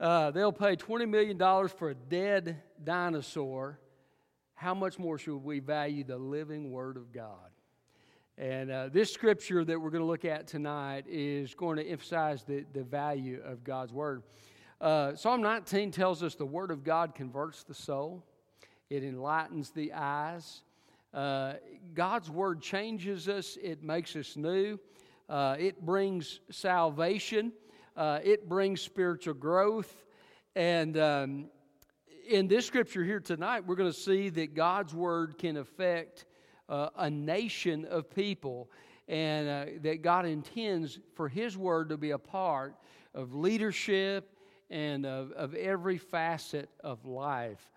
uh, they'll pay $20 million for a dead dinosaur. How much more should we value the living Word of God? And uh, this scripture that we're going to look at tonight is going to emphasize the, the value of God's Word. Uh, Psalm 19 tells us the Word of God converts the soul, it enlightens the eyes. Uh, God's Word changes us, it makes us new, uh, it brings salvation, uh, it brings spiritual growth. And um, in this scripture here tonight, we're going to see that God's Word can affect uh, a nation of people and uh, that God intends for His Word to be a part of leadership and of, of every facet of life.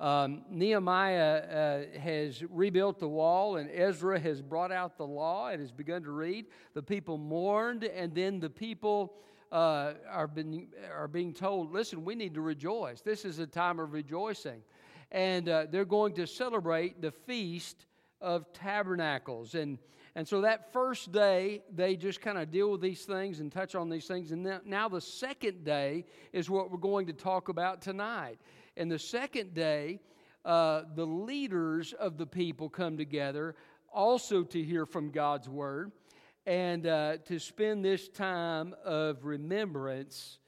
Um, Nehemiah uh, has rebuilt the wall, and Ezra has brought out the law and has begun to read. The people mourned, and then the people uh, are, being, are being told, listen, we need to rejoice. This is a time of rejoicing. And uh, they're going to celebrate the feast of tabernacles. And and so that first day, they just kind of deal with these things and touch on these things. And now the second day is what we're going to talk about tonight. And the second day, uh, the leaders of the people come together also to hear from God's word and uh, to spend this time of remembrance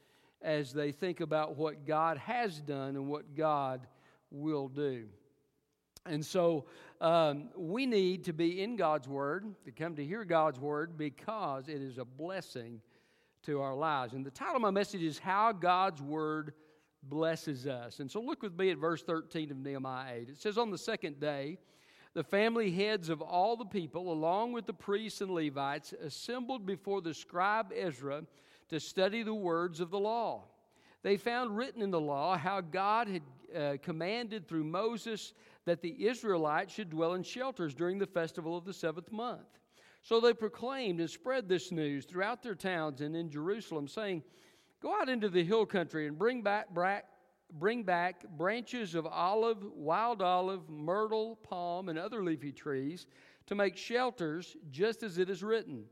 as they think about what God has done and what God will do. And so um, we need to be in God's Word, to come to hear God's Word, because it is a blessing to our lives. And the title of my message is How God's Word Blesses Us. And so look with me at verse 13 of Nehemiah 8. It says, On the second day, the family heads of all the people, along with the priests and Levites, assembled before the scribe Ezra to study the words of the law. They found written in the law how God had uh, commanded through Moses that the Israelites should dwell in shelters during the festival of the seventh month. So they proclaimed and spread this news throughout their towns and in Jerusalem, saying, Go out into the hill country and bring back, bring back branches of olive, wild olive, myrtle, palm, and other leafy trees to make shelters, just as it is written.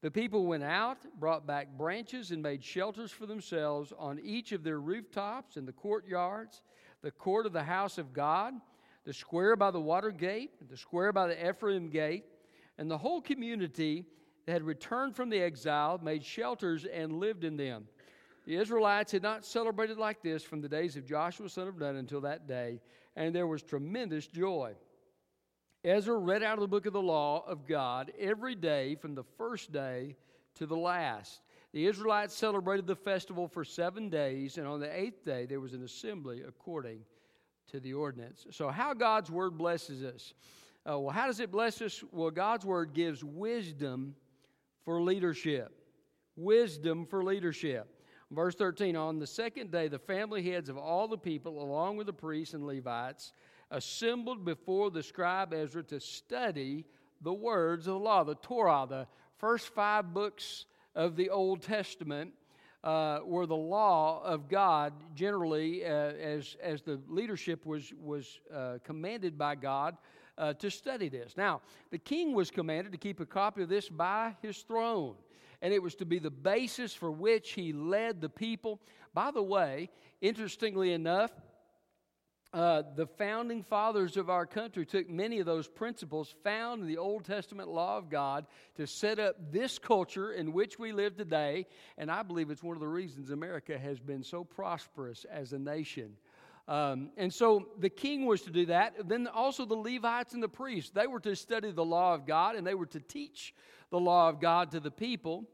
The people went out, brought back branches, and made shelters for themselves on each of their rooftops and the courtyards, the court of the house of God the square by the water gate, the square by the Ephraim gate, and the whole community that had returned from the exile made shelters and lived in them. The Israelites had not celebrated like this from the days of Joshua son of Nun until that day, and there was tremendous joy. Ezra read out of the book of the law of God every day from the first day to the last. The Israelites celebrated the festival for seven days, and on the eighth day there was an assembly according to the ordinance. So, how God's word blesses us. Uh, well, how does it bless us? Well, God's word gives wisdom for leadership. Wisdom for leadership. Verse 13 On the second day, the family heads of all the people, along with the priests and Levites, assembled before the scribe Ezra to study the words of the law, the Torah, the first five books of the Old Testament uh, were the law of God generally, uh, as, as the leadership was, was uh, commanded by God uh, to study this. Now, the king was commanded to keep a copy of this by his throne, and it was to be the basis for which he led the people. By the way, interestingly enough, uh, the founding fathers of our country took many of those principles found in the Old Testament law of God to set up this culture in which we live today. And I believe it's one of the reasons America has been so prosperous as a nation. Um, and so the king was to do that. Then also the Levites and the priests, they were to study the law of God and they were to teach the law of God to the people.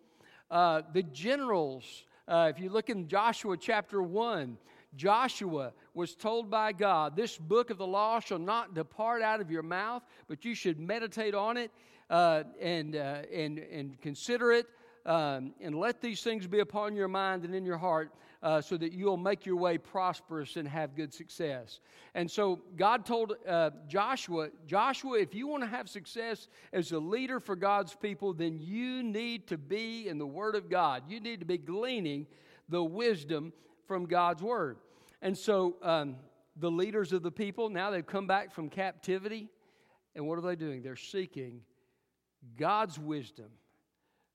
Uh, the generals, uh, if you look in Joshua chapter 1, Joshua was told by God, This book of the law shall not depart out of your mouth, but you should meditate on it uh, and, uh, and, and consider it, um, and let these things be upon your mind and in your heart, uh, so that you'll make your way prosperous and have good success. And so God told uh, Joshua, Joshua, if you want to have success as a leader for God's people, then you need to be in the Word of God. You need to be gleaning the wisdom from God's Word. And so um, the leaders of the people, now they've come back from captivity. And what are they doing? They're seeking God's wisdom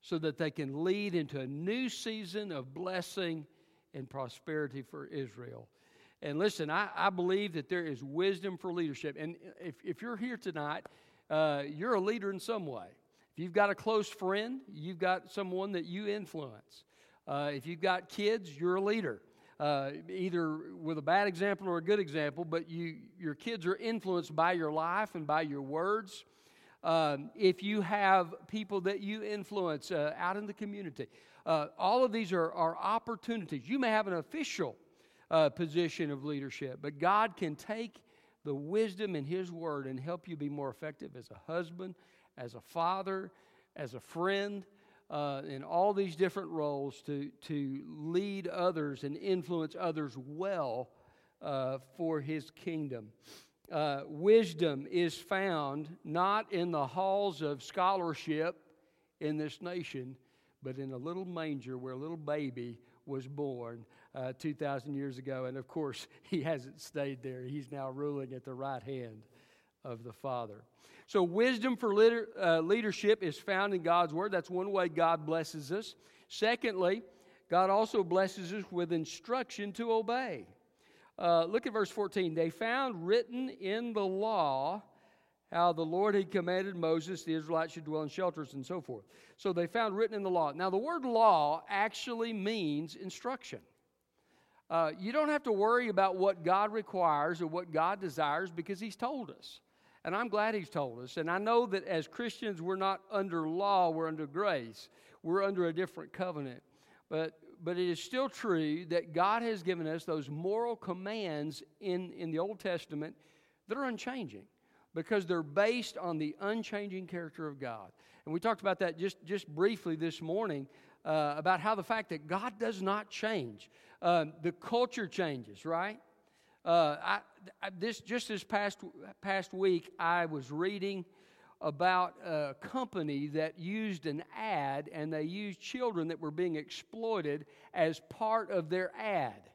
so that they can lead into a new season of blessing and prosperity for Israel. And listen, I, I believe that there is wisdom for leadership. And if, if you're here tonight, uh, you're a leader in some way. If you've got a close friend, you've got someone that you influence. Uh, if you've got kids, you're a leader. Uh, either with a bad example or a good example, but you, your kids are influenced by your life and by your words. Um, if you have people that you influence uh, out in the community, uh, all of these are, are opportunities. You may have an official uh, position of leadership, but God can take the wisdom in His Word and help you be more effective as a husband, as a father, as a friend, uh, in all these different roles to, to lead others and influence others well uh, for His kingdom. Uh, wisdom is found not in the halls of scholarship in this nation, but in a little manger where a little baby was born uh, 2,000 years ago. And of course, he hasn't stayed there. He's now ruling at the right hand of the Father. So, wisdom for leader, uh, leadership is found in God's Word. That's one way God blesses us. Secondly, God also blesses us with instruction to obey. Uh, look at verse 14. They found written in the law how the Lord had commanded Moses the Israelites should dwell in shelters and so forth. So they found written in the law. Now, the word law actually means instruction. Uh, you don't have to worry about what God requires or what God desires because He's told us. And I'm glad He's told us. And I know that as Christians, we're not under law, we're under grace. We're under a different covenant. But, but it is still true that God has given us those moral commands in, in the Old Testament that are unchanging because they're based on the unchanging character of God. And we talked about that just, just briefly this morning uh, about how the fact that God does not change. Uh, the culture changes, right? Uh, I, I, this just this past past week, I was reading about a company that used an ad, and they used children that were being exploited as part of their ad.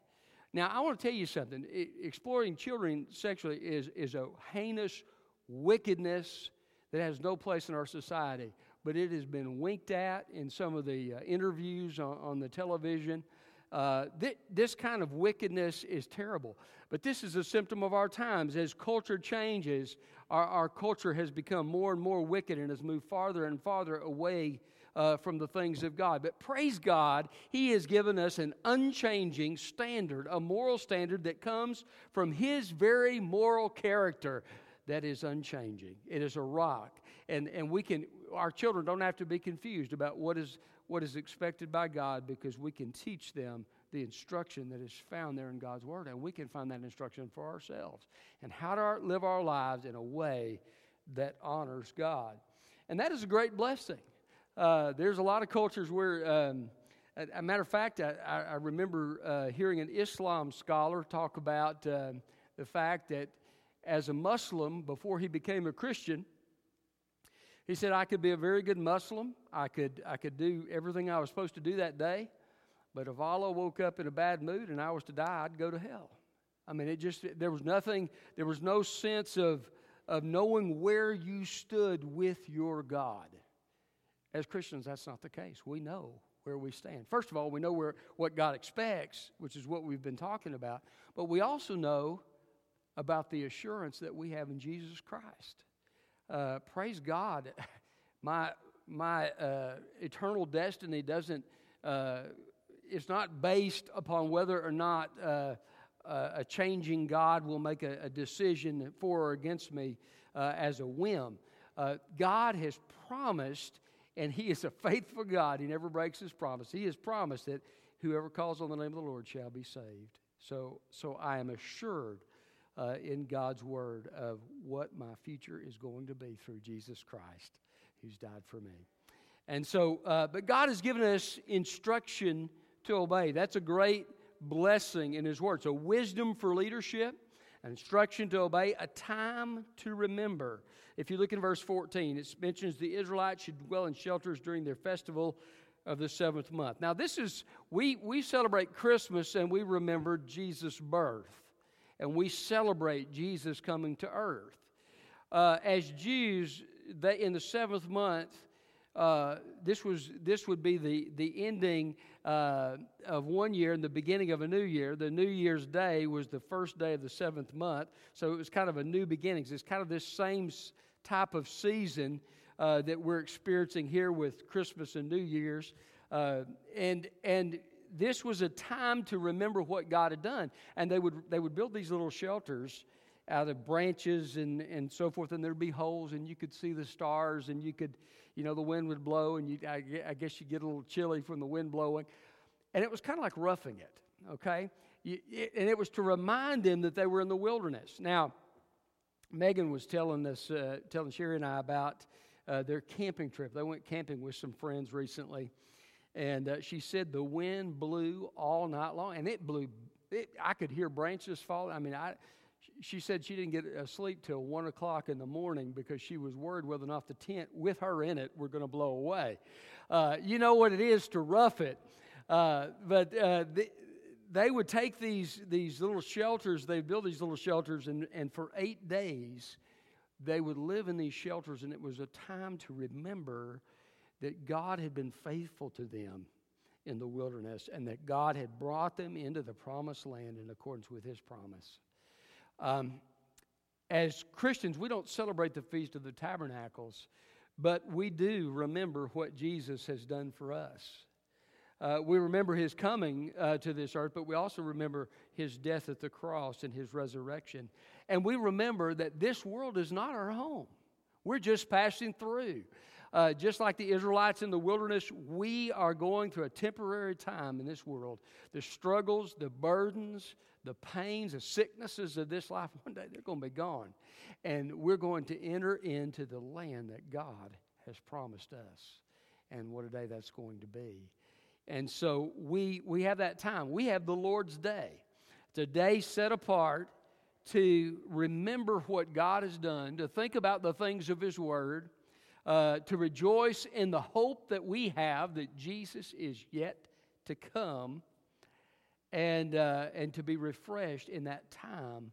Now, I want to tell you something. exploiting children sexually is, is a heinous wickedness that has no place in our society. But it has been winked at in some of the uh, interviews on, on, the television. Uh, th- this kind of wickedness is terrible. But this is a symptom of our times. As culture changes, our, our culture has become more and more wicked and has moved farther and farther away uh, from the things of God. But praise God, He has given us an unchanging standard, a moral standard that comes from His very moral character that is unchanging. It is a rock. And, and we can, our children don't have to be confused about what is, what is expected by God because we can teach them the instruction that is found there in God's Word. And we can find that instruction for ourselves and how to live our lives in a way that honors God. And that is a great blessing. Uh, there's a lot of cultures where, um, a, a, matter of fact, I, I remember uh, hearing an Islam scholar talk about uh, the fact that as a Muslim before he became a Christian. He said, I could be a very good Muslim. I could, I could do everything I was supposed to do that day. But if Allah woke up in a bad mood and I was to die, I'd go to hell. I mean, it just, there was nothing, there was no sense of, of knowing where you stood with your God. As Christians, that's not the case. We know where we stand. First of all, we know where, what God expects, which is what we've been talking about. But we also know about the assurance that we have in Jesus Christ. Uh, praise God. My, my uh, eternal destiny doesn't, uh, it's not based upon whether or not uh, uh, a changing God will make a, a, decision for or against me uh, as a whim. God has promised, and He is a faithful God. He never breaks His promise. He has promised that whoever calls on the name of the Lord shall be saved. So, so I am assured uh, in God's Word of what my future is going to be through Jesus Christ, who's died for me. And so, uh, but God has given us instruction to obey. That's a great blessing in His Word. So, wisdom for leadership, instruction to obey, a time to remember. If you look in verse 14, it mentions the Israelites should dwell in shelters during their festival of the seventh month. Now, this is, we, we celebrate Christmas and we remember Jesus' birth and we celebrate Jesus coming to earth. Uh, as Jews, they, in the seventh month, uh, this, was, this would be the, the ending uh, of one year and the beginning of a new year. The New Year's Day was the first day of the seventh month, so it was kind of a new beginnings. It's kind of this same type of season uh, that we're experiencing here with Christmas and New Year's, uh, and and this was a time to remember what God had done. And they would they would build these little shelters out of branches and, and so forth, and there'd be holes, and you could see the stars, and you could, you know, the wind would blow, and you, I, I guess you get a little chilly from the wind blowing. And it was kind of like roughing it, okay? You, it, and it was to remind them that they were in the wilderness. Now, Megan was telling us, uh, telling Sherry and I about uh, their camping trip. They went camping with some friends recently, and uh, she said the wind blew all night long, and it blew. It, I could hear branches falling. I mean, I she said she didn't get asleep till one o'clock in the morning because she was worried whether or not the tent with her in it were going to blow away. Uh, you know what it is to rough it. Uh, but uh, the, they would take these, these little shelters, they'd build these little shelters, and, and for eight days, they would live in these shelters, and it was a time to remember that God had been faithful to them in the wilderness and that God had brought them into the promised land in accordance with his promise. Um, as Christians, we don't celebrate the Feast of the Tabernacles, but we do remember what Jesus has done for us. Uh, we remember his coming uh, to this earth, but we also remember his death at the cross and his resurrection. And we remember that this world is not our home. We're just passing through. Uh, just like the Israelites in the wilderness, we are going through a temporary time in this world. The struggles, the burdens, the pains, the sicknesses of this life, one day they're going to be gone. And we're going to enter into the land that God has promised us. And what a day that's going to be. And so we, we have that time. We have the Lord's Day. A day set apart to remember what God has done, to think about the things of His Word, uh, to rejoice in the hope that we have that Jesus is yet to come and, uh, and to be refreshed in that time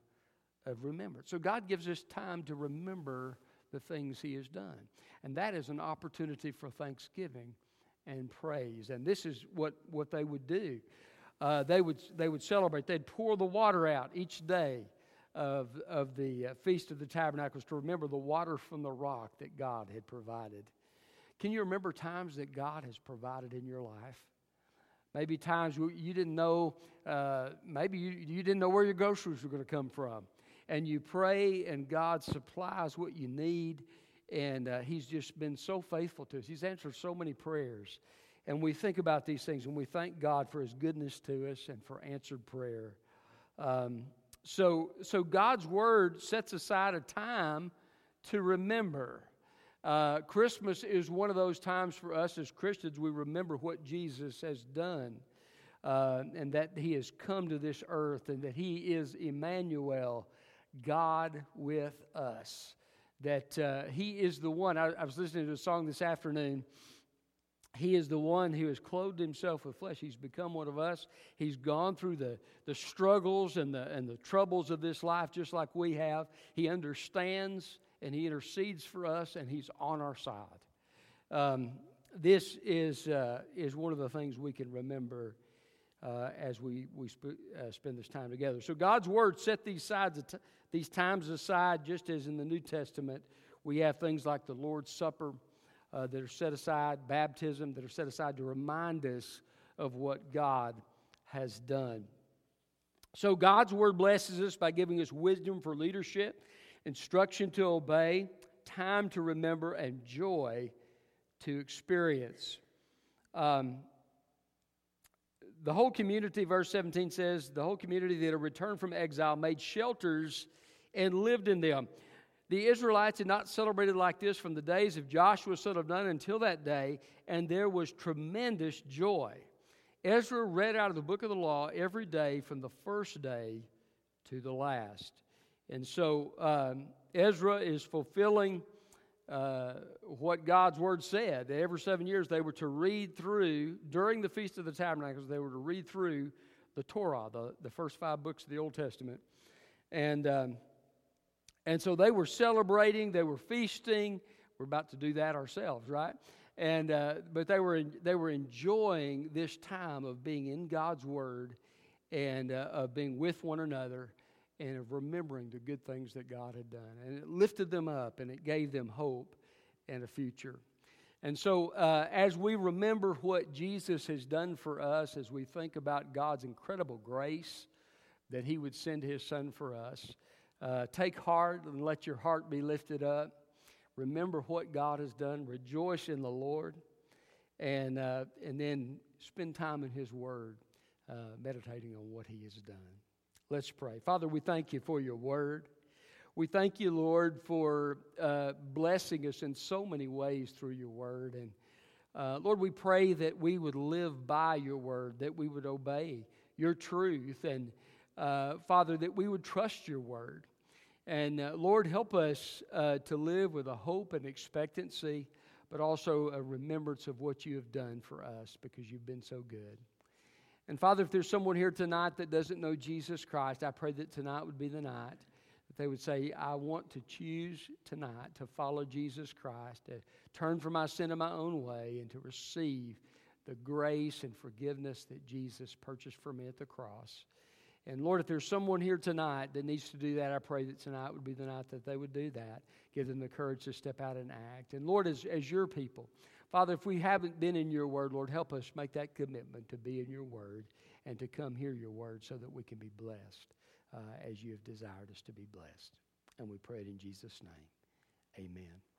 of remembrance. So God gives us time to remember the things He has done. And that is an opportunity for thanksgiving and praise. And this is what, what they would do. Uh, they, would, they would celebrate. They'd pour the water out each day of, of the uh, Feast of the Tabernacles to remember the water from the rock that God had provided. Can you remember times that God has provided in your life? Maybe times you didn't know, uh, maybe you, you didn't know where your groceries were going to come from. And you pray, and God supplies what you need. And uh, He's just been so faithful to us. He's answered so many prayers. And we think about these things, and we thank God for His goodness to us and for answered prayer. Um, so, so God's Word sets aside a time to remember. Uh, Christmas is one of those times for us as Christians, we remember what Jesus has done uh, and that he has come to this earth and that he is Emmanuel, God with us. That uh, he is the one. I, I was listening to a song this afternoon. He is the one who has clothed himself with flesh. He's become one of us. He's gone through the, the struggles and the, and the troubles of this life just like we have. He understands and He intercedes for us, and He's on our side. Um, this is, uh, is one of the things we can remember uh, as we, we sp- uh, spend this time together. So God's Word set these, sides t- these times aside, just as in the New Testament, we have things like the Lord's Supper uh, that are set aside, baptism that are set aside to remind us of what God has done. So God's Word blesses us by giving us wisdom for leadership instruction to obey, time to remember, and joy to experience. Um, the whole community, verse 17 says, the whole community that had returned from exile made shelters and lived in them. The Israelites had not celebrated like this from the days of Joshua, son of Nun, until that day, and there was tremendous joy. Ezra read out of the book of the law every day from the first day to the last. And so um, Ezra is fulfilling uh, what God's word said. Every seven years they were to read through, during the Feast of the Tabernacles, they were to read through the Torah, the, the first five books of the Old Testament. And, um, and so they were celebrating, they were feasting. We're about to do that ourselves, right? and uh, but they were they were enjoying this time of being in God's Word and uh, of being with one another and of remembering the good things that God had done. And it lifted them up and it gave them hope and a future. And so, uh, as we remember what Jesus has done for us, as we think about God's incredible grace that He would send His Son for us, uh, take heart and let your heart be lifted up. Remember what God has done. Rejoice in the Lord. And, uh, and then spend time in His Word, uh, meditating on what He has done. Let's pray. Father, we thank you for your Word. We thank you, Lord, for uh, blessing us in so many ways through your word. And uh, Lord, we pray that we would live by your word, that we would obey your truth, and uh, Father, that we would trust your word. And uh, Lord, help us uh, to live with a hope and expectancy, but also a remembrance of what you have done for us because you've been so good. And Father, if there's someone here tonight that doesn't know Jesus Christ, I pray that tonight would be the night that they would say, I want to choose tonight to follow Jesus Christ, to turn from my sin in my own way, and to receive the grace and forgiveness that Jesus purchased for me at the cross. And Lord, if there's someone here tonight that needs to do that, I pray that tonight would be the night that they would do that. Give them the courage to step out and act. And Lord, as, as your people, Father, if we haven't been in your word, Lord, help us make that commitment to be in your word and to come hear your word so that we can be blessed uh, as you have desired us to be blessed. And we pray it in Jesus' name. Amen.